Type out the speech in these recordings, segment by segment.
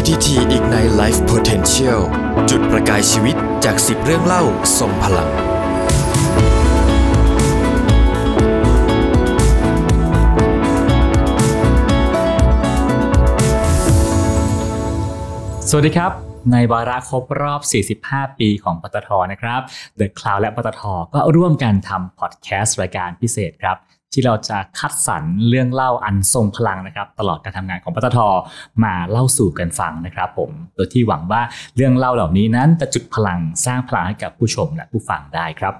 PTT Ignite Life Potential จุดประกายชีวิตจาก 10 เรื่องเล่าทรงพลัง สวัสดีครับ ในวาระครบรอบ 45 ปีของปตทนะครับ The Cloud และปตทก็ร่วมกันทำพอดแคสต์รายการพิเศษครับ ที่เราจะคัดสรรเรื่องเล่าอันทรงพลังนะครับ ตลอดการทำงานของปตทมาเล่าสู่กันฟังนะครับ ผมโดยที่หวังว่าเรื่องเล่าเหล่านี้นั้นจะจุดพลังสร้างพลังให้กับผู้ชมและผู้ฟังได้ครับ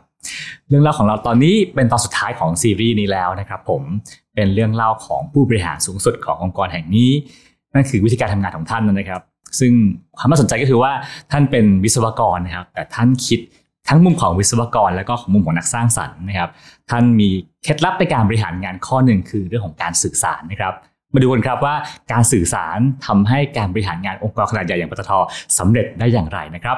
เรื่องเล่าของเราตอนนี้เป็นตอนสุดท้ายของซีรีส์นี้แล้วนะครับผมเป็นเรื่องเล่าของผู้บริหารสูงสุดขององค์กรแห่งนี้นั่นคือวิธีการทำงานของท่านนะครับ ซึ่งความน่าสนใจก็คือว่าท่านเป็นวิศวกรนะครับ แต่ท่านคิด ทั้งมุมของวิศวกร แล้วก็ของมุมของนักสร้างสรรค์นะครับท่านมีเคล็ดลับในการบริหารงานข้อหนึ่งคือเรื่องของการสื่อสารนะครับมาดูกันครับว่าการสื่อสารทำให้การบริหารงานองค์กรขนาดใหญ่อย่างปตทสำเร็จได้อย่างไรนะครับ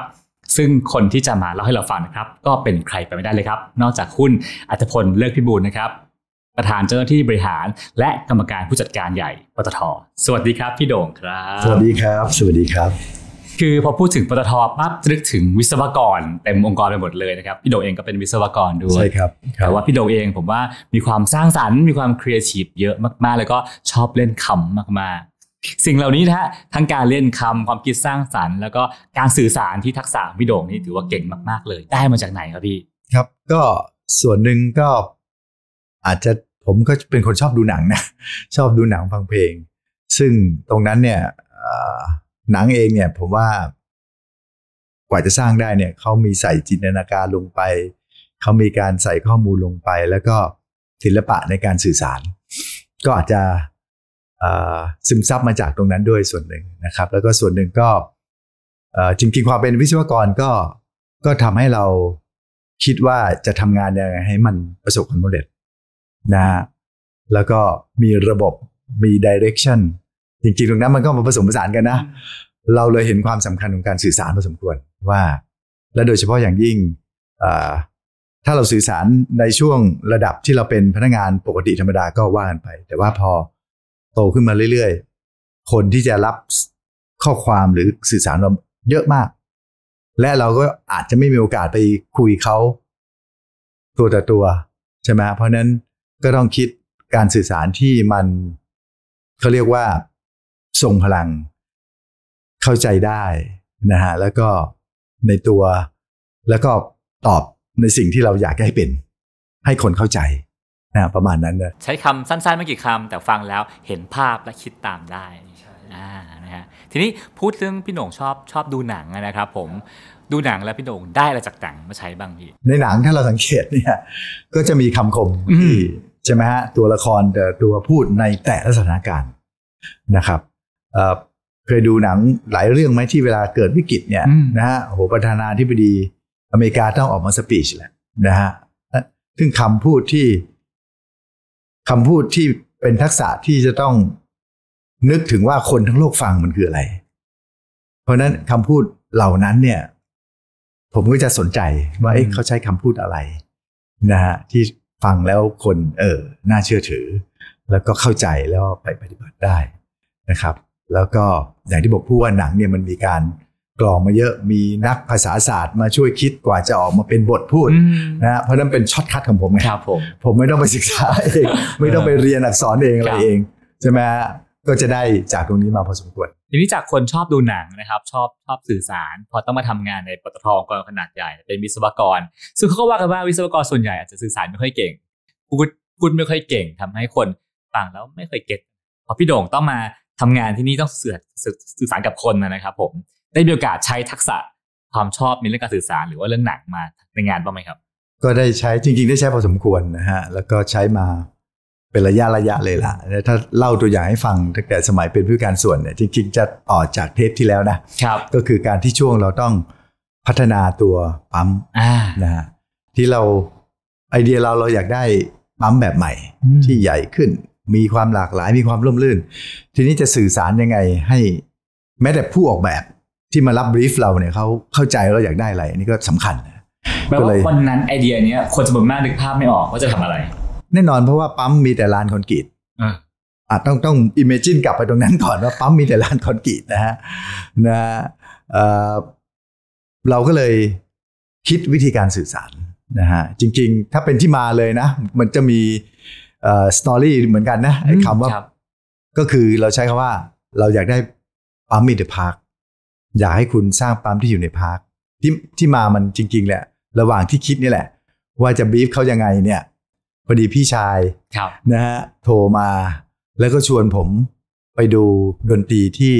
ซึ่งคนที่จะมาเล่าให้เราฟังนะครับ ก็เป็นใครไปไม่ได้เลยครับ นอกจากคุณอัตพลเลิกพิบูลนะครับ ประธานเจ้าหน้าที่บริหาร และกรรมการผู้จัดการใหญ่ปตทสวัสดีครับพี่โด่งครับ สวัสดีครับ สวัสดีครับ คือพอพูดถึงปตทปั๊บนึกถึงวิศวกรเต็มองค์กรไปหมดเลยนะครับพี่โด่งเองก็เป็นวิศวกรด้วยใช่ครับครัแต่ว่าพี่โด่งเองผมว่ามีความสร้างสรรค์มีความครีเอทีฟเยอะมากๆ แล้วก็ชอบเล่นคำมากๆ สิ่งเหล่านี้นะฮะทั้งการเล่นคำความคิดสร้างสรรค์ แล้วก็การสื่อสารที่ทักษะพี่โด่งนี่ถือว่าเก่งมากๆเลย ได้มาจากไหนครับพี่ครับ ก็ส่วนหนึ่งก็อาจจะผมก็เป็นคนชอบดูหนังนะชอบดูหนังฟังเพลง ซึ่งตรงนั้นเนี่ยเอ่อ หนังเองเนี่ยผมว่ากว่าจะสร้างได้เนี่ยเขามีใส่จินตนาการลงไป เขามีการใส่ข้อมูลลงไป แล้วก็ศิลปะในการสื่อสาร ก็อาจจะซึมซับมาจากตรงนั้นด้วยส่วนหนึ่งนะครับ แล้วก็ส่วนหนึ่งก็จริงๆความเป็นวิศวกรก็ก็ทำให้เราคิดว่าจะทำงานยังไงให้มันประสบความสำเร็จนะแล้วก็มีระบบมีดิเรกชัน จริงๆตรงนั้นมันก็มาผสมผสานกันนะ เราเลยเห็นความสำคัญของการสื่อสารพอสมควรว่า และโดยเฉพาะอย่างยิ่งเอ่อถ้าเราสื่อสารในช่วงระดับที่เราเป็นพนักงานปกติธรรมดาก็ว่ากันไป แต่ว่าพอโตขึ้นมาเรื่อยๆ คนที่จะรับข้อความหรือสื่อสารเราเยอะมาก และเราก็อาจจะไม่มีโอกาสไปคุยเขาตัวต่อตัวใช่ไหมเพราะฉะนั้นก็ต้องคิดการสื่อสารที่มันเขาเรียกว่า ทรงพลัง เข้าใจได้นะฮะแล้วก็ในตัวแล้วก็ตอบในสิ่งที่เราอยากให้เป็น ให้คนเข้าใจนะประมาณนั้นนะใช้คำสั้นๆไม่กี่คำแต่ฟังแล้วเห็นภาพและคิดตามได้อ่านะฮะทีนี้พูดเรื่องพี่โหน่งชอบชอบดูหนังนะครับ ผมดูหนังแล้วพี่โหน่งได้อะไรจากหนังมาใช้บ้างพี่ในหนังถ้าเราสังเกตเนี่ยก็จะมีคำคมอืมที่ใช่ไหมฮะตัวละครแต่ตัวพูดในแต่ละสถานการณ์นะครับ เอ่อเคยดูหนังหลายเรื่องไหมที่เวลาเกิดวิกฤตเนี่ยนะฮะโอ้โหประธานาธิบดีอเมริกาต้องออกมาสปีชแหละนะฮะซึ่งคำพูดที่คำพูดที่เป็นทักษะที่จะต้องนึกถึงว่าคนทั้งโลกฟังมันคืออะไร เพราะฉะนั้นคำพูดเหล่านั้นเนี่ย ผมก็จะสนใจว่าเอ๊ะเขาใช้คำพูดอะไรนะฮะที่ฟังแล้วคนเออ น่าเชื่อถือ แล้วก็เข้าใจแล้วไปปฏิบัติได้นะครับ แล้วก็อย่างที่บอกพูดว่าหนังเนี่ยมันมีการกรองมาเยอะมีนักภาษาศาสตร์มาช่วยคิดกว่าจะออกมาเป็นบทพูดอืมนะฮะเพราะนั้นเป็น shortcut ของผมไงครับผมผมไม่ต้องไปศึกษาเองไม่ต้องไปเรียนอักษรเองอะไรครับเองใช่ไหมฮะก็จะได้จากตรงนี้มาพอสมควรทีนี้จากคนชอบดูหนังนะครับ ชอบชอบสื่อสาร พอต้องมาทำงานในปตทองค์กรขนาดใหญ่เป็นวิศวกร ซึ่งเขาก็ว่ากันว่าวิศวกรส่วนใหญ่อาจจะสื่อสารไม่ค่อยเก่งพูดพูดไม่ค่อยเก่งทำให้คนฟังแล้วไม่ค่อยเก็ตพอพี่โด่งต้องมา ทำงานที่นี่ต้องสื่อสื่อสื่อสารกับคนนะครับผมได้มีโอกาสใช้ทักษะความชอบในเรื่องการสื่อสารหรือว่าเรื่องหนังมาในงานบ้างไหมครับ ก็ได้ใช้จริง ๆ ได้ใช้พอสมควรนะฮะแล้วก็ใช้มาเป็นระยะระยะเลยล่ะแล้วถ้าเล่าตัวอย่างให้ฟังตั้งแต่สมัยเป็นผู้การส่วนเนี่ยจริง ๆ จะต่อจากเทปที่แล้วนะครับก็คือการที่ช่วงเราต้องพัฒนาตัวปั๊มอ่านะฮะที่เราไอเดียเราเราอยากได้ปั๊มแบบใหม่อืมที่ใหญ่ขึ้น มีความหลากหลายมีความร่มรื่น ทีนี้จะสื่อสารยังไงให้แม้แต่ผู้ออกแบบที่มารับบรีฟเราเนี่ยเขาเข้าใจว่าเราอยากได้อะไรอันนี้ก็สำคัญนะแปลก็ว่าเลยวันนั้นไอเดียเนี้ยคนจำนวนมากนึกภาพไม่ออกว่าจะทำอะไร แน่นอนเพราะว่าปั๊มมีแต่ลานคอนกรีตอ่าอาจต้องต้อง imagine กลับไปตรงนั้นก่อนว่าปั๊มมีแต่ลานคอนกรีตนะฮะนะฮะเอ่อเราก็เลยคิดวิธีการสื่อสารนะฮะจริง ๆ ถ้าเป็นที่มาเลยนะ มันจะมีเอ่อ story เหมือนกันนะไอ้คำว่าครับก็คือเราใช้คำว่าเราอยากได้ปั๊ม in the parkอยากให้คุณสร้างปั๊มที่อยู่ในพาร์คที่ที่มามันจริง ๆ แหละ ระหว่างที่คิดนี่แหละ ว่าจะบีฟเขายังไงเนี่ยพอดีพี่ชายครับนะฮะโทรมา แล้วก็ชวนผมไปดูดนตรีที่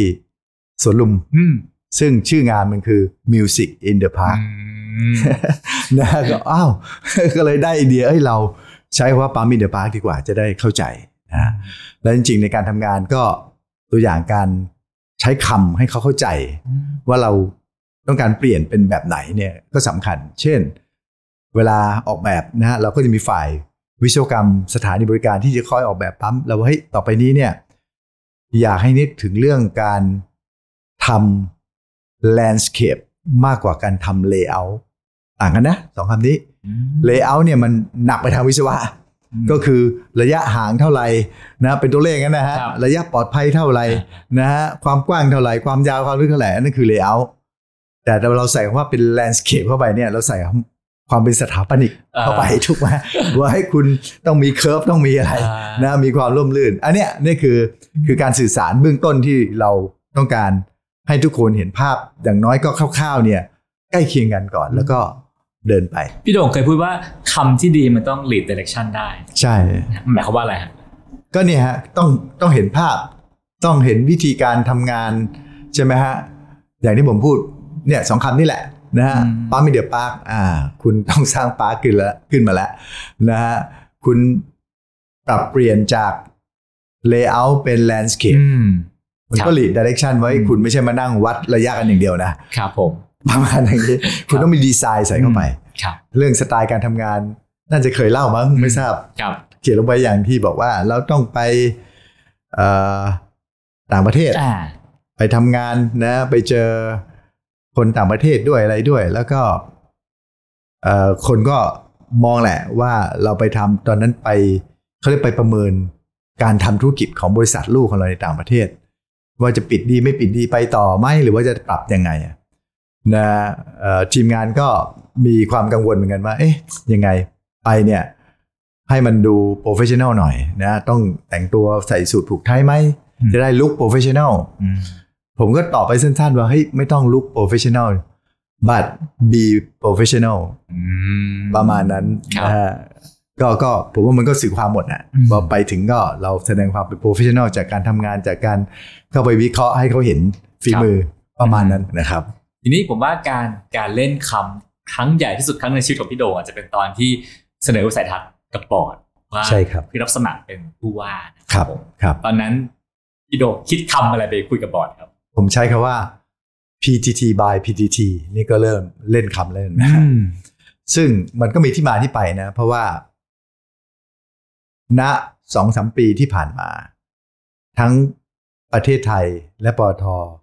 สวนลุมอืมซึ่งชื่องานมันคือ Music in the Park อืมนะฮะก็อ้าว ก็เลยได้ไอเดียเอ้ยเรา ใช้คำว่าปั๊ม in the park ดีกว่าจะได้เข้าใจนะแล้วจริงๆในการทำงานก็ตัวอย่างการใช้คำให้เขาเข้าใจ ว่าเราต้องการเปลี่ยนเป็นแบบไหนเนี่ยก็สำคัญ เช่น เวลาออกแบบนะฮะเราก็จะมีฝ่ายวิศวกรรมสถานีบริการที่จะคอยออกแบบปั๊มเราว่าเฮ้ยต่อไปนี้เนี่ยอยากให้นึกถึงเรื่องการทำ landscape มากกว่าการทำ layout ต่างกันนะสองคำนี้ layout เนี่ยมันหนักไปทางวิศวะ ก็คือระยะห่างเท่าไหร่นะเป็นตัวเลขงั้นนะฮะครับระยะปลอดภัยเท่าไหร่นะฮะความกว้างเท่าไหร่ความยาวความลึกเท่าไหร่อันนั่นคือ layout แต่เราใส่คำว่าเป็น landscape เข้าไปเนี่ยเราใส่ความเป็นสถาปนิกเข้าไปถูกไหมว่าให้คุณต้องมี curve ต้องมีอะไรอ่านะมีความร่มรื่น อันเนี้ยนี่คือคือการสื่อสารเบื้องต้นที่เราต้องการให้ทุกคนเห็นภาพอย่างน้อยก็คร่าวๆเนี่ยใกล้เคียงกันก่อน แล้วก็ เดินไป พี่โด่งเคยพูดว่าคำที่ดีมันต้อง lead direction ได้ ใช่หมายความว่าอะไรฮะก็เนี่ยฮะต้องต้องเห็นภาพ ต้องเห็นวิธีการทำงาน ใช่ไหมฮะ อย่างที่ผมพูดเนี่ยสองคำนี่แหละนะฮะอืมปาร์คมีเดียปาร์คอ่า คุณต้องสร้างปาร์คขึ้นแล้วขึ้นมาแล้วนะฮะคุณปรับเปลี่ยนจาก layout เป็น landscape อืมมันครับก็ lead direction ไว้อืมคุณไม่ใช่มานั่งวัดระยะกันอย่างเดียวนะครับผม ประมาณอย่างนี้คุณต้องมีดีไซน์ใส่เข้าไปครับเรื่องสไตล์การทำงาน น่าจะเคยเล่ามั้งไม่ทราบครับเขียนลงไปอย่างที่บอกว่าเราต้องไปเอ่อต่างประเทศอ่าไปทำงานนะ ไปเจอคนต่างประเทศด้วยอะไรด้วย แล้วก็เอ่อคนก็มองแหละว่าเราไปทำตอนนั้นไปเขาเรียกไปประเมินการทำธุรกิจของบริษัทลูกของเราในต่างประเทศ ว่าจะปิดดีไม่ปิดดีไปต่อไหมหรือว่าจะปรับยังไงอะ นะเอ่อทีมงานก็มีความกังวลเหมือนกันว่า เอ๊ะยังไงไปเนี่ย ให้มันดูโปรเฟชชั่น a ลหน่อยนะต้องแต่งตัวใส่สูทผูกไทไหมอืมจะได้ลุคโปรเฟชชั่น a ลอืมผมก็ตอบไปสั้นๆว่าเฮ้ยไม่ต้องลุคโปรเฟชชั่น a ล but be professional อืมประมาณนั้นครับนะฮะก็ก็ผมว่ามันก็สื่อความหมดนะอืมพอไปถึงก็เราแสดงความเป็นโปรเฟชชั่น a ลจากการทำงานจากการเข้าไปวิเคราะห์ให้เขาเห็นฝีมือประมาณนั้นนะครับ ทีนี้ผมว่าการการเล่นคำครั้งใหญ่ที่สุดครั้งในชีวิตของพี่โด่งอาจจะเป็นตอนที่เสนอวิสัยทัศน์กับบอร์ดว่าใช่ครับพี่รับสมัครเป็นผู้ว่านะครับผมครับ ตอนนั้นพี่โด่งคิดคำอะไรไปคุยกับบอร์ดครับ ผมใช้คำว่า PTT by PTT นี่ก็เริ่มเล่นคำเล่นนะซึ่งมันก็มีที่มาที่ไปนะ เพราะว่า ณสองสามปีที่ผ่านมา ทั้งประเทศไทยและปอทเผ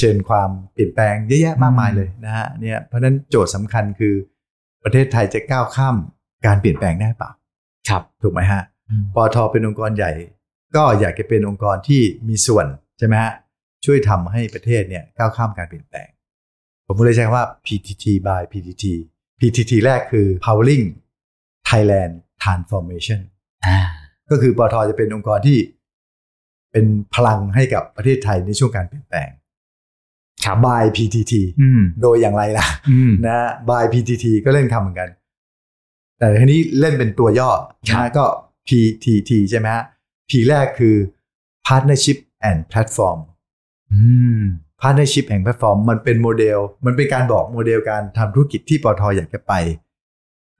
ชิญความเปลี่ยนแปลงเยอะแยะมากมายเลยนะฮะเนี่ยเพราะฉะนั้นโจทย์สำคัญคือประเทศไทยจะก้าวข้ามการเปลี่ยนแปลงได้เปล่าครับถูกไหมฮะปอทเป็นองค์กรใหญ่ ก็อยากจะเป็นองค์กรที่มีส่วนใช่ไหมฮะช่วยทำให้ประเทศเนี่ยก้าวข้ามการเปลี่ยนแปลง ผมก็เลยใช้คำว่า PTT by PTT PTT แรกคือ powering Thailand transformation อ่าก็คือปอทจะเป็นองค์กรที่เป็นพลังให้กับประเทศไทยในช่วงการเปลี่ยนแปลง ครับ by PTT อืมโดยอย่างไรล่ะอืมนะ by PTT ก็เล่นคำเหมือนกัน แต่ทีนี้เล่นเป็นตัวย่อครับนะก็ PTT ใช่ไหมฮะ P แรกคือ partnership and platform อืม partnership แห่งแพลตฟอร์มมันเป็นโมเดล มันเป็นการบอกโมเดลการทำธุรกิจที่ปตทอยากจะไป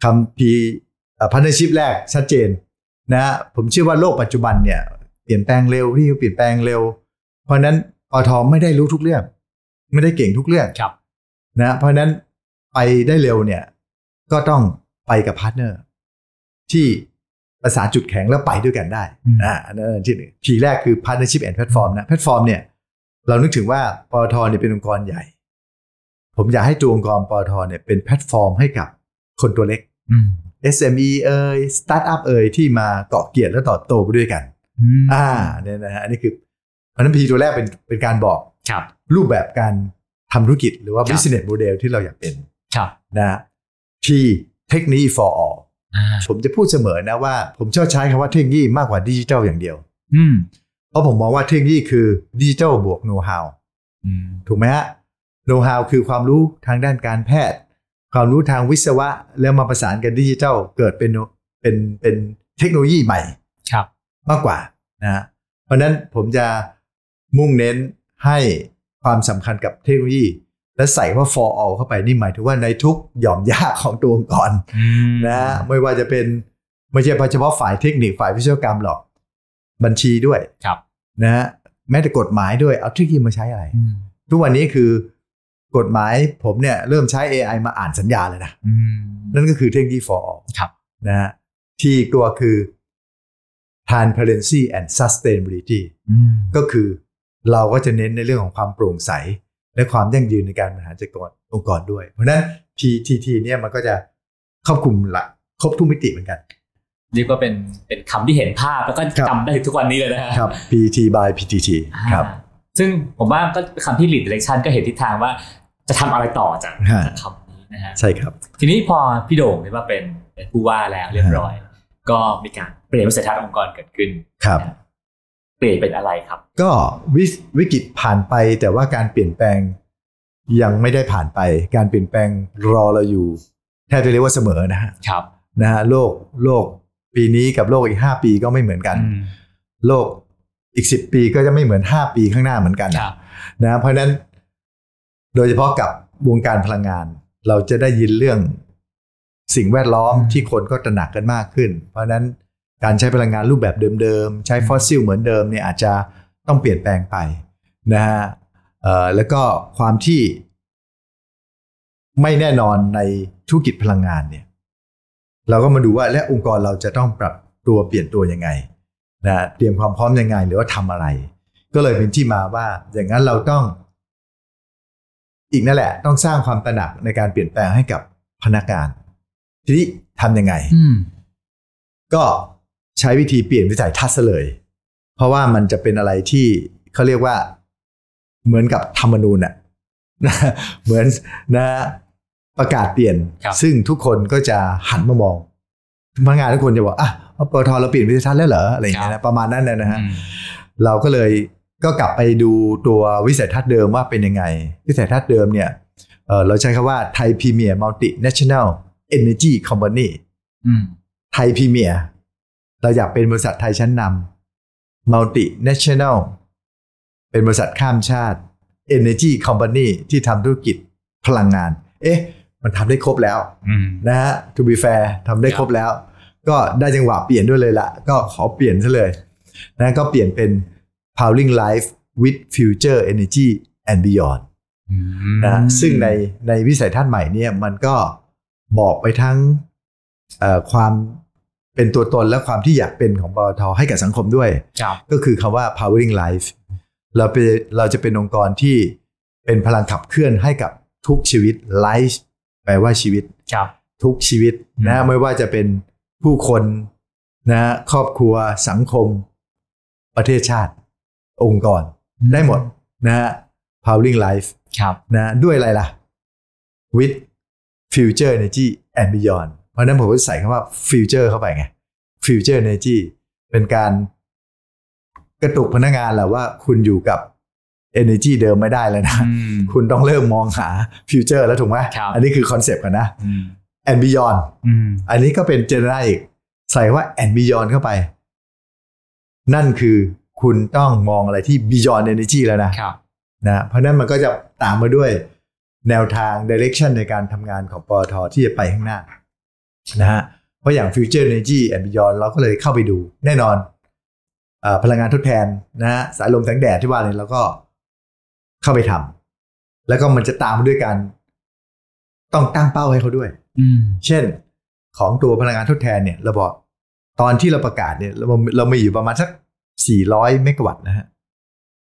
คำ P เอ่อ partnership แรกชัดเจนนะฮะผมเชื่อว่าโลกปัจจุบันเนี่ย เปลี่ยนแปลงเร็วที่เปลี่ยนแปลงเร็ว เพราะฉะนั้นปตทไม่ได้รู้ทุกเรื่อง ไม่ได้เก่งทุกเรื่องครับนะเพราะฉะนั้นไปได้เร็วเนี่ย ก็ต้องไปกับ partner ที่ประสานจุดแข็งแล้วไปด้วยกันได้อืมอ่าอันนั้นอันที่หนึ่ง P แรกคือ partnership and platform นะ platform เนี่ยเรานึกถึงว่าปตทเนี่ยเป็นองค์กรใหญ่ ผมอยากให้ตัวองค์กรปตทเนี่ยเป็นแพลตฟอร์มให้กับคนตัวเล็กอืม SME เอ่ยสตาร์ทอัพเอ่ยที่มาเกาะเกี่ยวและเติบโตไปด้วยกันมอ่าเนี่ยนะฮะอันนี้คือเพราะฉะนั้น P ตัวแรกเป็นเป็นการบอกครับ รูปแบบการทำธุรกิจหรือว่าครับ business model ที่เราอยากเป็นครับนะฮะ T technology for all อ่าผมจะพูดเสมอนะว่า ผมชอบใช้คำว่าเทคโนโลยีมากกว่าดิจิทัลอย่างเดียวอืมเพราะผมมองว่าเทคโนโลยีคือดิจิทัลบวกโน้ตฮาวอืมถูกไหมฮะโน้ตฮาวคือความรู้ทางด้านการแพทย์ ความรู้ทางวิศวะ แล้วมาประสานกันดิจิทัลเกิดเป็นเป็นเป็นเทคโนโลยีใหม่ครับมากกว่านะฮะเพราะฉะนั้นผมจะมุ่งเน้นให้ ความสำคัญกับเทคโนโลยี และใส่ว่า for all เข้าไปนี่หมายถึงว่าในทุกหย่อมย่าของตัวองค์กรอืมนะฮะไม่ว่าจะเป็นไม่ใช่เฉพาะฝ่ายเทคนิคฝ่ายวิศวกรรมหรอก บัญชีด้วยครับนะฮะแม้แต่กฎหมายด้วยเอาเทคโนโลยีมาใช้อะไรอืมทุกวันนี้คือกฎหมายผมเนี่ยเริ่มใช้ AI มาอ่านสัญญาเลยนะอืมนั่นก็คือเทคโนโลยี for all ครับนะฮะที่ตัวคือ transparency and sustainability อืมก็คือ เราก็จะเน้นในเรื่องของความโปร่งใส และความยั่งยืนในการบริหารจัดการองค์กรด้วย เพราะฉะนั้น PTT เนี่ยมันก็จะครอบคลุมละครบทุกมิติเหมือนกันเรียกว่าเป็นเป็นคำที่เห็นภาพแล้วก็ครับจำได้ถึงทุกวันนี้เลยนะฮะครับ PT by PTT ครับอ่าซึ่งผมว่าก็เป็นคำที่ lead direction ก็เห็นทิศทางว่าจะทำอะไรต่อจากฮะจากคำนี้นะฮะใช่ครับ ทีนี้พอพี่โด่งได้มาเป็นเป็นผู้ว่าแล้วเรียบร้อย ก็มีการเปลี่ยนวิสัยทัศน์องค์กรเกิดขึ้นครับนะ เปลี่ยนเป็นอะไรครับ ก็วิวิกฤตผ่านไปแต่ว่าการเปลี่ยนแปลงยังไม่ได้ผ่านไป การเปลี่ยนแปลงรอเราอยู่แทบจะเรียกว่าเสมอนะฮะครับนะฮะโลกโลกปีนี้กับโลกอีก5ปีก็ไม่เหมือนกัน โลกอีก10ปีก็จะไม่เหมือน5ปีข้างหน้าเหมือนกันครับนะเพราะฉะนั้น โดยเฉพาะกับวงการพลังงาน เราจะได้ยินเรื่องสิ่งแวดล้อมอืมที่คนก็ตระหนักกันมากขึ้น เพราะฉะนั้น การใช้พลังงานรูปแบบเดิมๆ ใช้ฟอสซิลเหมือนเดิมเนี่ยอาจจะต้องเปลี่ยนแปลงไปนะฮะเอ่อแล้วก็ความที่ไม่แน่นอนในธุรกิจพลังงานเนี่ยเราก็มาดูว่าและองค์กรเราจะต้องปรับตัวเปลี่ยนตัวยังไงนะเตรียมความพร้อมยังไงหรือว่าทำอะไร ก็เลยเป็นที่มาว่าอย่างนั้นเราต้อง อีกนั่นแหละ ต้องสร้างความตระหนักในการเปลี่ยนแปลงให้กับพนักงาน ทีนี้ทำยังไงอืมก็ ใช้วิธีเปลี่ยนวิสัยทัศน์ซะเลย เพราะว่ามันจะเป็นอะไรที่เขาเรียกว่าเหมือนกับธรรมนูญอะเหมือนนะประกาศเปลี่ยนครับซึ่งทุกคนก็จะหันมามองพนักงานทุกคนจะบอกอะเอาปตทเราเปลี่ยนวิสัยทัศน์แล้วเหรออะไรอย่างเงี้ยนะประมาณนั้นนะนะฮะอืมเราก็เลยก็กลับไปดูตัววิสัยทัศน์เดิมว่าเป็นยังไง วิสัยทัศน์เดิมเนี่ยเอ่อเราใช้คำว่า Thai Premier Multinational Energy Company อืม Thai Premier เราอยากเป็นบริษัทไทยชั้นนำ Multinational เป็นบริษัทข้ามชาติ Energy Company ที่ทำธุรกิจพลังงาน เอ๊ะ มันทำได้ครบแล้วอืมนะฮะ to be fair ทำได้ครบแล้ว ก็ได้จังหวะเปลี่ยนด้วยเลยละก็ขอเปลี่ยนซะเลยนะก็เปลี่ยนเป็น powering life with future energy and beyond นะฮะซึ่งในในวิสัยทัศน์ใหม่เนี่ยมันก็บอกไปทั้งเอ่อความ เป็นตัวตนและความที่อยากเป็นของปตทให้กับสังคมด้วยครับก็คือคำว่า powering life เราเป็นเราจะเป็นองค์กรที่เป็นพลังขับเคลื่อนให้กับทุกชีวิต life แปลว่าชีวิตครับทุกชีวิตนะอืมไม่ว่าจะเป็นผู้คนนะครอบครัวสังคม ประเทศชาติ องค์กร ได้หมดนะฮะ powering life ครับนะด้วยอะไรล่ะ with future energy and beyond เพราะฉะนั้นผมก็ใส่คำว่า future เข้าไปไง future energy เป็นการกระตุกพนักงานแหละว่าคุณอยู่กับ energy เดิมไม่ได้แล้วนะอืมคุณต้องเริ่มมองหา future แล้วถูกไหมครับอันนี้คือ concept กันนะอืม and beyond อืมอันนี้ก็เป็นเจเนอเรอีก ใส่ว่า and beyond เข้าไป นั่นคือคุณต้องมองอะไรที่ beyond energy แล้วนะครับนะเพราะฉะนั้นมันก็จะตามมาด้วยแนวทาง direction ในการทำงานของปตทที่จะไปข้างหน้า นะฮะเพราะอย่าง future energy and beyond เราก็เลยเข้าไปดูแน่นอนเออพลังงานทดแทนนะฮะสายลมแสงแดดที่ว่าเนี่ยเราก็เข้าไปทำแล้วก็มันจะตามมาด้วยการต้องตั้งเป้าให้เขาด้วยอืมเช่น ของตัวพลังงานทดแทนเนี่ยเราบอกตอนที่เราประกาศเนี่ยเราเรามีอยู่ประมาณสัก 400 เมกะวัตต์นะฮะ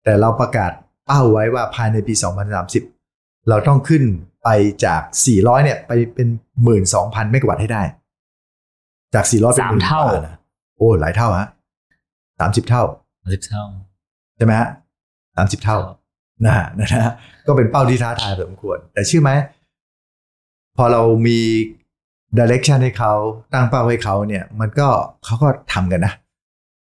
แต่เราประกาศเป้าไว้ว่าภายในปี 2030 เราต้องขึ้น ไปจาก 400 เนี่ย ไปเป็น 12,000 เมกะวัตต์ให้ได้ จาก 400 เป็นสามเท่า10,000นะโอ้หลายเท่าฮะสามสิบเท่าสิบเท่า ใช่ไหมฮะสามสิบเท่านะฮะนะฮะก็เป็นเป้าที่ท้าทายพอสมควร แต่เชื่อไหม พอเรามีดิเรกชันให้เขาตั้งเป้าให้เขาเนี่ย มันก็เขาก็ทำกันนะ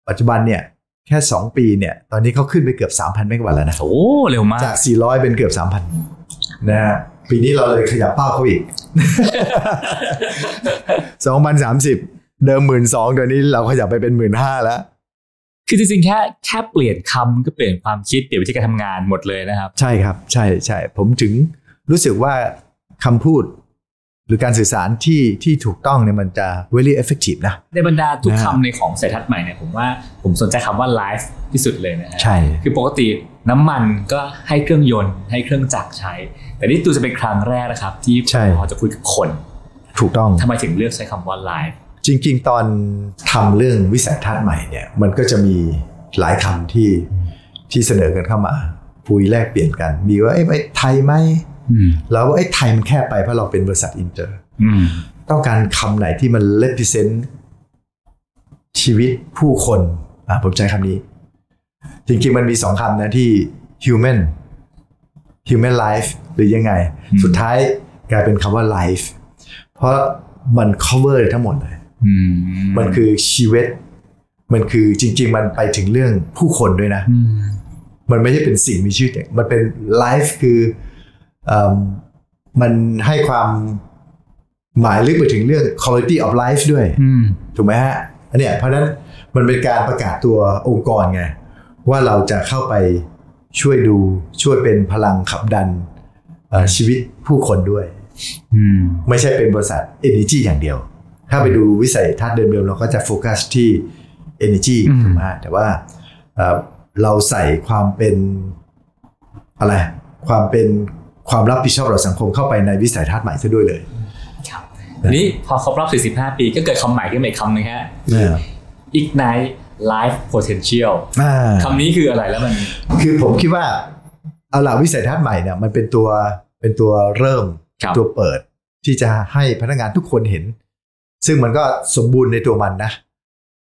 ปัจจุบันเนี่ยแค่2ปีเนี่ย ตอนนี้เขาขึ้นไปเกือบ3,000เมกะวัตต์แล้วนะ โอ้ เร็วมาก จาก400เป็นเกือบ3,000นะฮะ ปีนี้เราเลยขยับเป้าเขาอีก 2030 เดิมหมื่นสองเดี๋ยวนี้เราขยับไปเป็นหมื่นห้าแล้ว คือจริงๆแค่แค่เปลี่ยนคำก็เปลี่ยนความคิดเปลี่ยนวิธีการทำงานหมดเลยนะครับ ใช่ครับ ใช่ใช่ผมถึงรู้สึกว่าคำพูด หรือการสื่อสารที่ที่ถูกต้องเนี่ยมันจะ very effective นะ ในบรรดาทุกนะฮะคำในของสายทัศน์ใหม่เนี่ยผมว่าผมสนใจคำว่า life ที่สุดเลยนะฮะใช่ คือปกติน้ำมันก็ให้เครื่องยนต์ให้เครื่องจักรใช้ แต่นี่ดูจะเป็นครั้งแรกนะครับ ที่ใช่พอจะคุยกับคน ถูกต้องทำไมถึงเลือกใช้คำว่า life จริง ๆ ตอนทำเรื่องวิสัยทัศน์ใหม่เนี่ยมันก็จะมีหลายคำที่ที่เสนอกันเข้ามา คุยแลกเปลี่ยนกัน มีว่าเอ้ยไอ้ไทยไหม อืมเราว่าไอ้ยไทยมันแคบไปเพราะเราเป็นบริษัทอินเตอร์อืมต้องการคำไหนที่มัน represent ชีวิตผู้คนอะผมใช้คำนี้ จริงๆมันมีสองคำนะที่ human human life หรือยังไงอืมสุดท้ายกลายเป็นคำว่า life เพราะมัน cover ทั้งหมดเลยอืมมันคือชีวิต มันคือจริง ๆ มันไปถึงเรื่องผู้คนด้วยนะอืมมันไม่ใช่เป็นสิ่งมีชีวิตอย่างมันเป็นไลฟ์คือเอ มมันให้ความหมายลึกไปถึงเรื่อง quality of life ด้วยอืมถูกไหมฮะอันเนี้ยเพราะฉะนั้นมันเป็นการประกาศตัวองค์กรไง ว่าเราจะเข้าไปช่วยดูช่วยเป็นพลังขับดันเอ่อชีวิตผู้คนด้วยอืมไม่ใช่เป็นบริษัท Energy อย่างเดียว ถ้าไปดูวิสัยทัศน์เดิมๆเราก็จะโฟกัสที่ Energy อืมถูกไหมฮะแต่ว่าเอ่อเราใส่ความเป็นอะไร ความเป็น ความรับผิดชอบต่อสังคมเข้าไปในวิสัยทัศน์ใหม่ซะด้วยเลยครับทีนี้พอครบรอบ 45 ปีก็เกิดคำใหม่ขึ้นมาอีกคำหนึงฮะ ignite life potential อ่าคำนี้คืออะไรแล้วมัน คือผมคิดว่า เอาล่ะวิสัยทัศน์ใหม่เนี่ยมันเป็นตัวเป็นตัวเริ่มครับตัวเปิดที่จะให้พนักงานทุกคนเห็น ซึ่งมันก็สมบูรณ์ในตัวมันนะ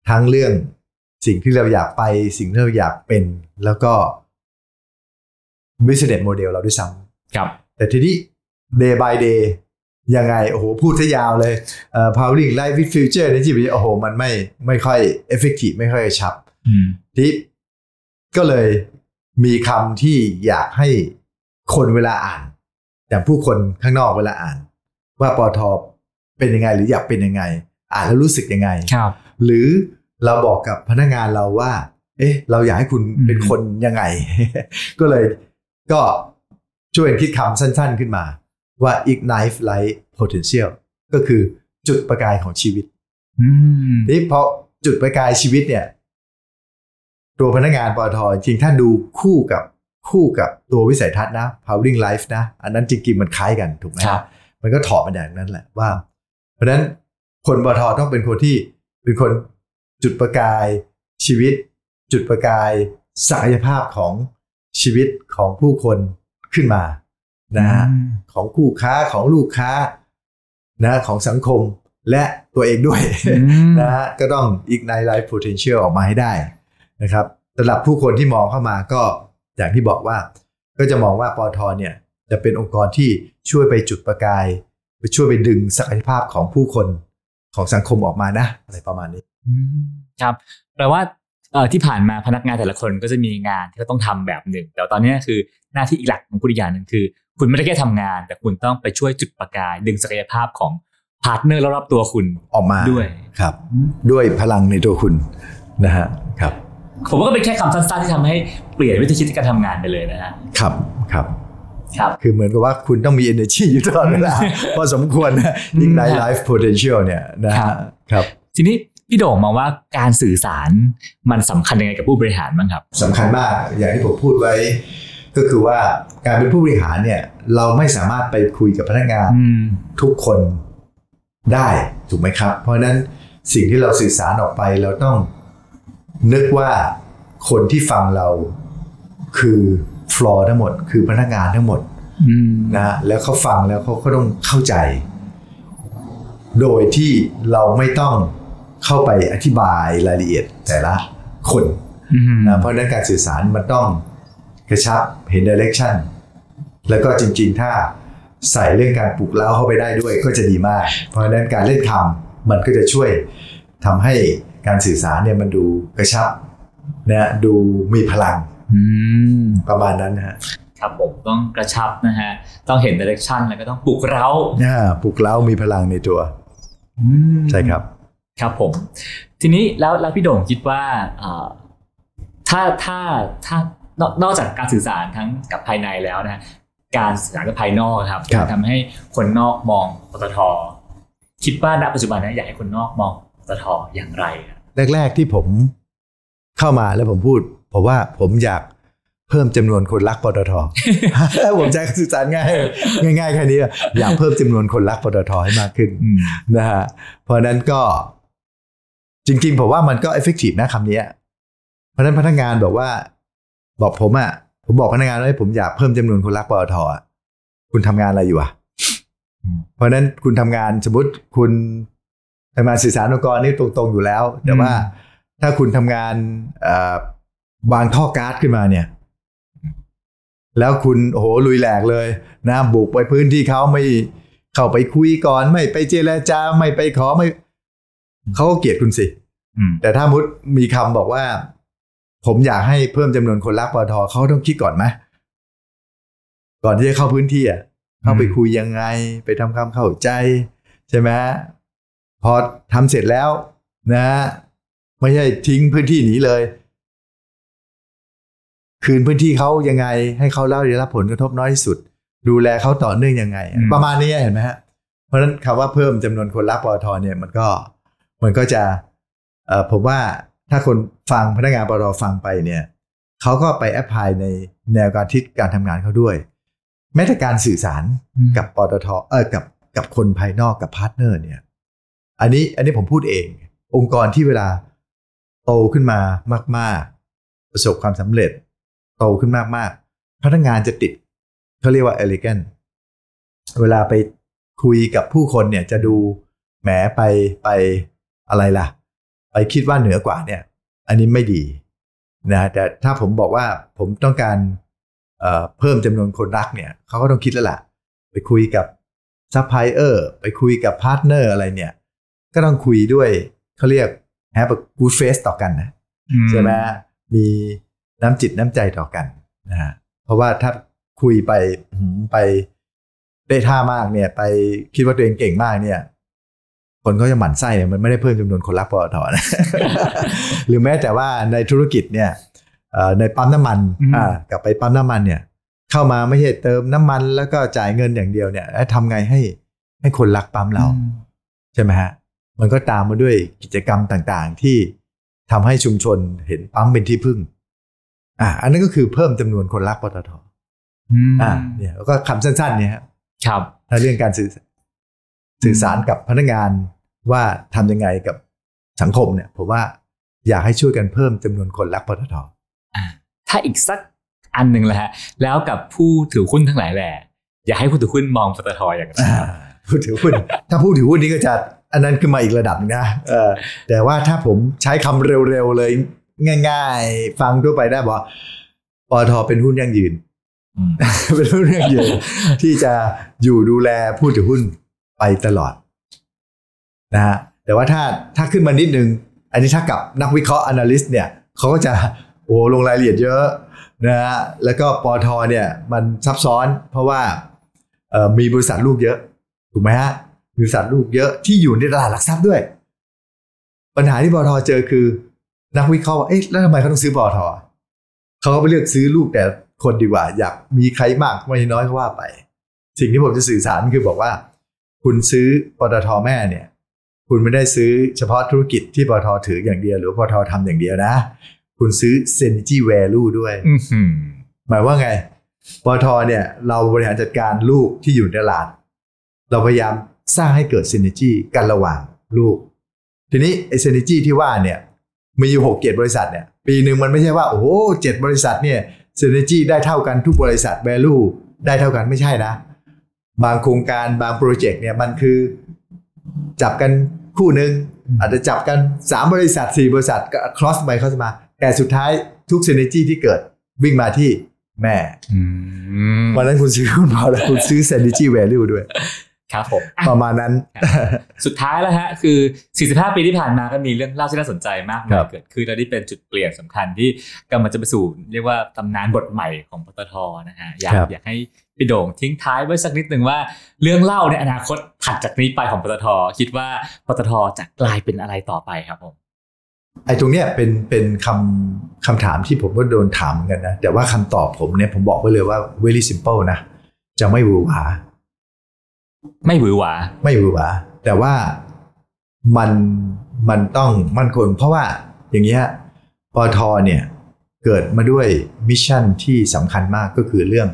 ทั้งเรื่องสิ่งที่เราอยากไปสิ่งที่เราอยากเป็นแล้วก็ business model เราด้วยซ้ครับำ แต่ทีนี้ day by day ยังไง โอ้โห พูดซะยาวเลยเอ่อ powering life with future ในชีวิตโอ้โห มันไม่ไม่ค่อย effective ไม่ค่อยกระชับอืมที่ก็เลยมีคำที่อยากให้คนเวลาอ่านอย่างผู้คนข้างนอกเวลาอ่าน ว่าปอทเป็นยังไงหรืออยากเป็นยังไง อ่านแล้วรู้สึกยังไงครับ หรือเราบอกกับพนักงานเราว่า เอ๊ะ เราอยากให้คุณอืมเป็นคนยังไง ก็เลยก็ ช่วยคิดคำสั้นๆขึ้นมาว่า ignite light potential ก็คือจุดประกายของชีวิตอืมนี่พอจุดประกายชีวิตเนี่ย ตัวพนักงานปอทจริงๆถ้าดูคู่กับคู่กับตัววิสัยทัศน์นะ powering life นะ อันนั้นจริงๆมันคล้ายกันถูกไหมครับมันก็ถอดมาจากนั้นแหละว่า เพราะฉะนั้นคนปอทต้องเป็นคนที่เป็นคนจุดประกายชีวิต จุดประกายศักยภาพของชีวิตของผู้คน ขึ้นมานะฮะอืมของคู่ค้าของลูกค้านะของสังคมและตัวเองด้วยอืมนะฮะก็ต้อง ignite life potential ออกมาให้ได้นะครับสำหรับผู้คนที่มองเข้ามาก็อย่างที่บอกว่า ก็จะมองว่าปตทเนี่ยจะเป็นองค์กรที่ช่วยไปจุดประกาย ไปช่วยไปดึงศักยภาพของผู้คนของสังคมออกมานะ อะไรประมาณนี้อืมครับแปลว่าเอ่อ ที่ผ่านมาพนักงานแต่ละคนก็จะมีงานที่เขาต้องทำแบบหนึ่งแต่ว่าตอนนี้คือหน้าที่อีกหลักของคุณอีกอย่างหนึ่งคือ คุณไม่ได้แค่ทำงาน แต่คุณต้องไปช่วยจุดประกาย ดึงศักยภาพของ partner รอบๆตัวคุณออกมาด้วยครับ ด้วยพลังในตัวคุณนะฮะครับ ผมว่าก็เป็นแค่คำสั้นๆที่ทำให้เปลี่ยนวิธีคิดการทำงานไปเลยนะฮะครับครับครับคือเหมือนกับว่าคุณต้องมี energy อยู่ตลอดเวลาพอสมควรนะ ignite life potential เนี่ยนะครัฮะบครับ ทีนี้ พี่โด่งมองว่าการสื่อสารมันสำคัญยังไงกับผู้บริหารบ้างครับสำคัญมากอย่างที่ผมพูดไว้ ก็คือว่าการเป็นผู้บริหารเนี่ย เราไม่สามารถไปคุยกับพนักงานอืมทุกคนได้ถูกไหมครับ เพราะฉะนั้นสิ่งที่เราสื่อสารออกไปเราต้องนึกว่าคนที่ฟังเราคือฟลอร์ทั้งหมด คือพนักงานทั้งหมดอืมนะฮะแล้วเขาฟังแล้วเขาก็ต้องเข้าใจ โดยที่เราไม่ต้อง เข้าไปอธิบายรายละเอียดแต่ละคนอืมนะเพราะฉะนั้นการสื่อสารมันต้องกระชับเห็น direction แล้วก็จริงๆ ถ้าใส่เรื่องการปลุกเล้าเข้าไปได้ด้วยก็จะดีมาก เพราะฉะนั้นการเล่นคำมันก็จะช่วยทำให้การสื่อสารเนี่ยมันดูกระชับนะดูมีพลังอืมประมาณนั้นนะฮะครับผมต้องกระชับนะฮะ ต้องเห็น direction แล้วก็ต้องปลุกเร้าอ่าปลุกเล้ามีพลังในตัว ใช่ครับ ครับผม ทีนี้แล้วแล้วพี่โด่งคิดว่าเอ่อถ้าถ้าถ้านอกนอกจากการสื่อสารทั้งกับภายในแล้วนะฮะการสื่อสารกับภายนอกครับครับทำให้คนนอกมองปตทคิดว่าณปัจจุบันเนี้อยากให้คนนอกมองปตทอย่างไรครับแรก ๆที่ผมเข้ามาแล้วผมพูดผมว่าผมอยากเพิ่มจำนวนคนรักปตทผมใช้สื่อสารง่ายง่ายๆแค่นี้อยากเพิ่มจำนวนคนรักปตทให้มากขึ้นอืมนะฮะเพราะฉะนั้นก็ จริงๆผมว่ามันก็เอฟเฟกตีฟนะคำนี้เพราะฉะนั้นพนักงานบอกว่า บอกผมอะ่ะ ผมบอกพนักงานว่าผมอยากเพิ่มจำนวนคนรักปตทอะคุณทำงานอะไรอยู่อะอืมเพราะฉะนั้นคุณทำงานสมมติคุณทำงานสื่อสารองค์กรนี่ตรงๆอยู่แล้ว แต่ว่าถ้าคุณทำงานเอ่อวางท่อก๊าซขึ้นมาเนี่ย แล้วคุณโอ้โหลุยแหลกเลยนะบุกไปพื้นที่เขาไม่เข้าไปคุยก่อน ไม่ไปเจรจาไม่ไปขอไม่ เขาก็เกลียดคุณสิอืมแต่ถ้ามุดมีคำบอกว่า ผมอยากให้เพิ่มจำนวนคนรักปตทเขาต้องคิดก่อนไหมก่อนที่จะเข้าพื้นที่อะเข้าไปคุยยังไง ไปทำความเข้าใจ ใช่ไหมพอทำเสร็จแล้ว นะไม่ใช่ทิ้งพื้นที่หนีเลย คืนพื้นที่เขายังไง ให้เขาเล่าได้รับผลกระทบน้อยที่สุด ดูแลเขาต่อเนื่องยังไงอืมประมาณนี้เห็นไหมฮะเพราะฉะนั้นคำว่าเพิ่มจำนวนคนรักปตทเนี่ยมันก็ มันก็จะเอ่อผมว่าถ้าคนฟังพนักงานปตทฟังไปเนี่ยเขาก็ไป apply ในแนวการทิศการทำงานเขาด้วย แม้แต่การสื่อสารกับปตทเออกับกับคนภายนอกกับ partner เนี่ยอันนี้อันนี้ผมพูดเอง องค์กรที่เวลาโตขึ้นมามาก ๆ ประสบความสำเร็จ โตขึ้นมากๆพนักงานจะติดเขาเรียกว่า arrogant เวลาไปคุยกับผู้คนเนี่ยจะดูแหมไปไป อะไรล่ะ ไปคิดว่าเหนือกว่าเนี่ย อันนี้ไม่ดีนะแต่ถ้าผมบอกว่าผมต้องการเอ่อเพิ่มจำนวนคนรักเนี่ยเขาก็ต้องคิดแล้วล่ะ ไปคุยกับซัพพลายเออร์ไปคุยกับ partner อะไรเนี่ย ก็ต้องคุยด้วยเขาเรียก have a good face ต่อกันนะใช่ไหมมีน้ำจิตน้ำใจต่อกันนะฮะเพราะว่าถ้าคุยไปหืมไปได้ท่ามากเนี่ย ไปคิดว่าตัวเองเก่งมากเนี่ย คนก็จะหมั่นไส้เนี่ยมันไม่ได้เพิ่มจำนวนคนรักปตทนะหรือแม้แต่ว่าในธุรกิจเนี่ยเอ่อในปั๊มน้ำมันอืมอ่ากลับไปปั๊มน้ำมันเนี่ย เข้ามาไม่ใช่เติมน้ำมันแล้วก็จ่ายเงินอย่างเดียวเนี่ยแล้วทำไงให้ให้คนรักปั๊มเรา ใช่ไหมฮะ มันก็ตามมาด้วยกิจกรรมต่างๆ ที่ทำให้ชุมชนเห็นปั๊มเป็นที่พึ่ง อ่า อันนั้นก็คือเพิ่มจำนวนคนรักปตทอืมอ่า เนี่ยแล้วก็คำสั้นๆ เนี่ยครับครับถ้าเรื่องการสื่อสื่อสารกับพนักงาน ว่าทำยังไงกับสังคมเนี่ยผมว่าอยากให้ช่วยกันเพิ่มจำนวนคนรักปตทถ้าอีกสักอันหนึ่งแหละฮะแล้วกับผู้ถือหุ้นทั้งหลายแหละอยากให้ผู้ถือหุ้นมองปตทอย่างไรอ่าผู้ถือหุ้นถ้าผู้ถือหุ้นนี่ก็จะอันนั้นขึ้นมาอีกระดับหนึงนะเออแต่ว่าถ้าผมใช้คำเร็วๆเลย ง่าย ๆ ฟังทั่วไปได้บอกว่าปตทเป็นหุ้นยั่งยืนอืมเป็นหุ้นยั่งยืนที่จะอยู่ดูแลผู้ถือหุ้นไปตลอด นะฮะแต่ว่าถ้าถ้าขึ้นมานิดนึง อันนี้ถ้ากับนักวิเคราะห์ analyst เนี่ยเขาก็จะโอ้ลงรายละเอียดเยอะนะฮะแล้วก็ปอทเนี่ยมันซับซ้อนเพราะว่ามีบริษัทลูกเยอะ ถูกไหมฮะบริษัทลูกเยอะที่อยู่ในตลาดหลักทรัพย์ด้วย ปัญหาที่ปอทเจอคือ นักวิเคราะห์เอ๊ะแล้วทำไมเขาต้องซื้อปอทเขาก็ไปเลือกซื้อลูกแต่คนดีกว่า อยากมีใครมากไม่น้อยก็ว่าไป สิ่งที่ผมจะสื่อสารคือบอกว่า คุณซื้อปตทแม่เนี่ย คุณไม่ได้ซื้อเฉพาะธุรกิจที่ปตทถืออย่างเดียว หรือปตททำอย่างเดียวนะ คุณซื้อ synergy value ด้วยอื้อหือหมายว่าไงปตทเนี่ย เราบริหารจัดการลูกที่อยู่ในตลาด เราพยายามสร้างให้เกิด synergy กันระหว่างลูก ทีนี้ไอ้ synergy ที่ว่าเนี่ย มีอยู่หกเจ็ดบริษัทเนี่ย ปีหนึ่งมันไม่ใช่ว่า โอ้โหเจ็ดบริษัทเนี่ย synergy ได้เท่ากันทุกบริษัท value ได้เท่ากันไม่ใช่นะ บางโครงการบางโปรเจกต์เนี่ยมันคือจับกัน คู่หนึ่งอาจจะจับกันสามบริษัทสี่บริษัทก็ cross ไป cross มา แต่สุดท้ายทุก synergy ที่เกิดวิ่งมาที่แม่อืมวันนั้นคุณซื้อคุณพอแล้วคุณซื้อ synergy value ด้วย ครับผมอะประมาณนั้น สุดท้ายแล้วฮะคือ 45 ปีที่ผ่านมาก็มีเรื่องเล่าที่น่าสนใจมากคมารัยบเกิดขึ้นและที่เป็นจุดเปลี่ยนสำคัญที่กำลังจะไปสู่ เรียกว่าตำนานบทใหม่ของปตทนะฮะอยากอยากให้พี่โด่งทิ้งท้ายไว้สักนิดหนึ่งว่าเรื่องเล่าในอนาคตถัดจากนี้ไปของปตทคิดว่าปตทจะกลายเป็นอะไรต่อไปครับผมไอ้ตรงเนี้ยเป็นเป็นคำคำถามที่ผมก็โดนถามเหมือนกันนะแต่ว่าคำตอบผมเนี่ยผมบอกไว้เลยว่า very simple นะจะไม่หวือหวา ไม่หวือหวา ไม่หวือหวา แต่ว่ามันมันต้องมั่นคงเพราะว่าอย่างนี้ฮะปตทเนี่ยเกิดมาด้วย mission ที่สำคัญมากก็คือเรื่อง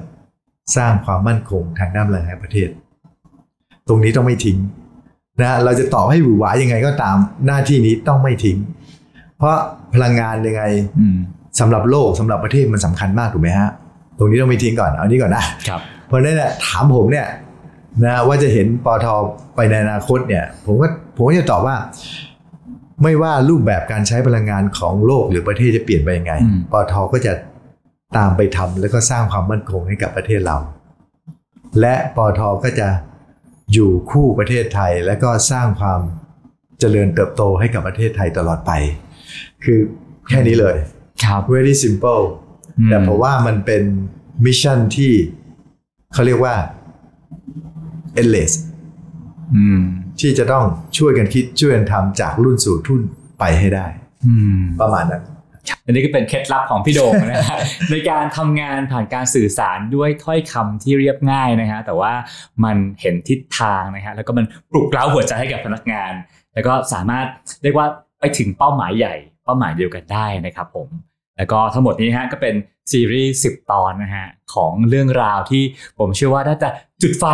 สร้างความมั่นคงทางด้านพลังงานประเทศ ตรงนี้ต้องไม่ทิ้งนะเราจะต่อให้หวือหวายังไงก็ตามหน้าที่นี้ต้องไม่ทิ้ง เพราะพลังงานยังไงอืมสำหรับโลกสำหรับประเทศมันสำคัญมากถูกไหมฮะ ตรงนี้ต้องไม่ทิ้งก่อนเอานี้ก่อนนะครับเพราะฉะนั้นเนี่ยถามผมเนี่ย นะว่าจะเห็นปตทไปในอนาคตเนี่ยผมก็ผมก็จะตอบว่า ไม่ว่ารูปแบบการใช้พลังงานของโลกหรือประเทศจะเปลี่ยนไปยังไงอืมปอทก็จะตามไปทำแล้วก็สร้างความมั่นคงให้กับประเทศเรา และปอทก็จะอยู่คู่ประเทศไทย และก็สร้างความเจริญเติบโตให้กับประเทศไทยตลอดไป คือแค่นี้เลยครับ very simple อืมแต่เพราะว่ามันเป็นมิชชั่นที่เขาเรียกว่า endless อืมที่จะต้องช่วยกันคิดช่วยกันทำจากรุ่นสู่รุ่นไปให้ได้อืมประมาณนั้นอันนี้ก็เป็นเคล็ดลับของพี่โด่งนะฮะในการทำงานผ่านการสื่อสารด้วยถ้อยคำที่เรียบง่ายนะฮะแต่ว่ามันเห็นทิศทางนะฮะแล้วก็มันปลุกเร้าหัวใจให้กับพนักงาน แล้วก็สามารถเรียกว่าไปถึงเป้าหมายใหญ่ เป้าหมายเดียวกันได้นะครับผม แล้วก็ทั้งหมดนี้ฮะก็เป็นซีรีส์10 ตอนนะฮะของเรื่องราวที่ผมเชื่อว่าน่าจะจุดไฟ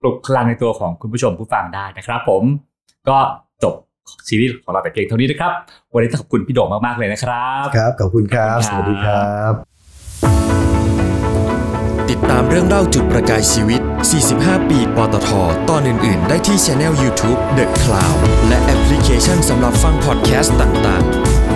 ปลุกพลังในตัวของคุณผู้ชมผู้ฟังได้นะครับ ผมก็จบซีรีส์ของเราแต่เพียงเท่านี้นะครับ วันนี้ต้องขอบคุณพี่โด่งมาก ๆ เลยนะครับ ครับ ขอบคุณครับขอบคุณครับสวัสดีครับ ติดตามเรื่องเล่าจุดประกายชีวิต 45 ปี ปตท ตอนอื่น ๆ ได้ที่ channel YouTube The Cloud และแอปพลิเคชันสำหรับฟังพอดแคสต์ต่าง ๆ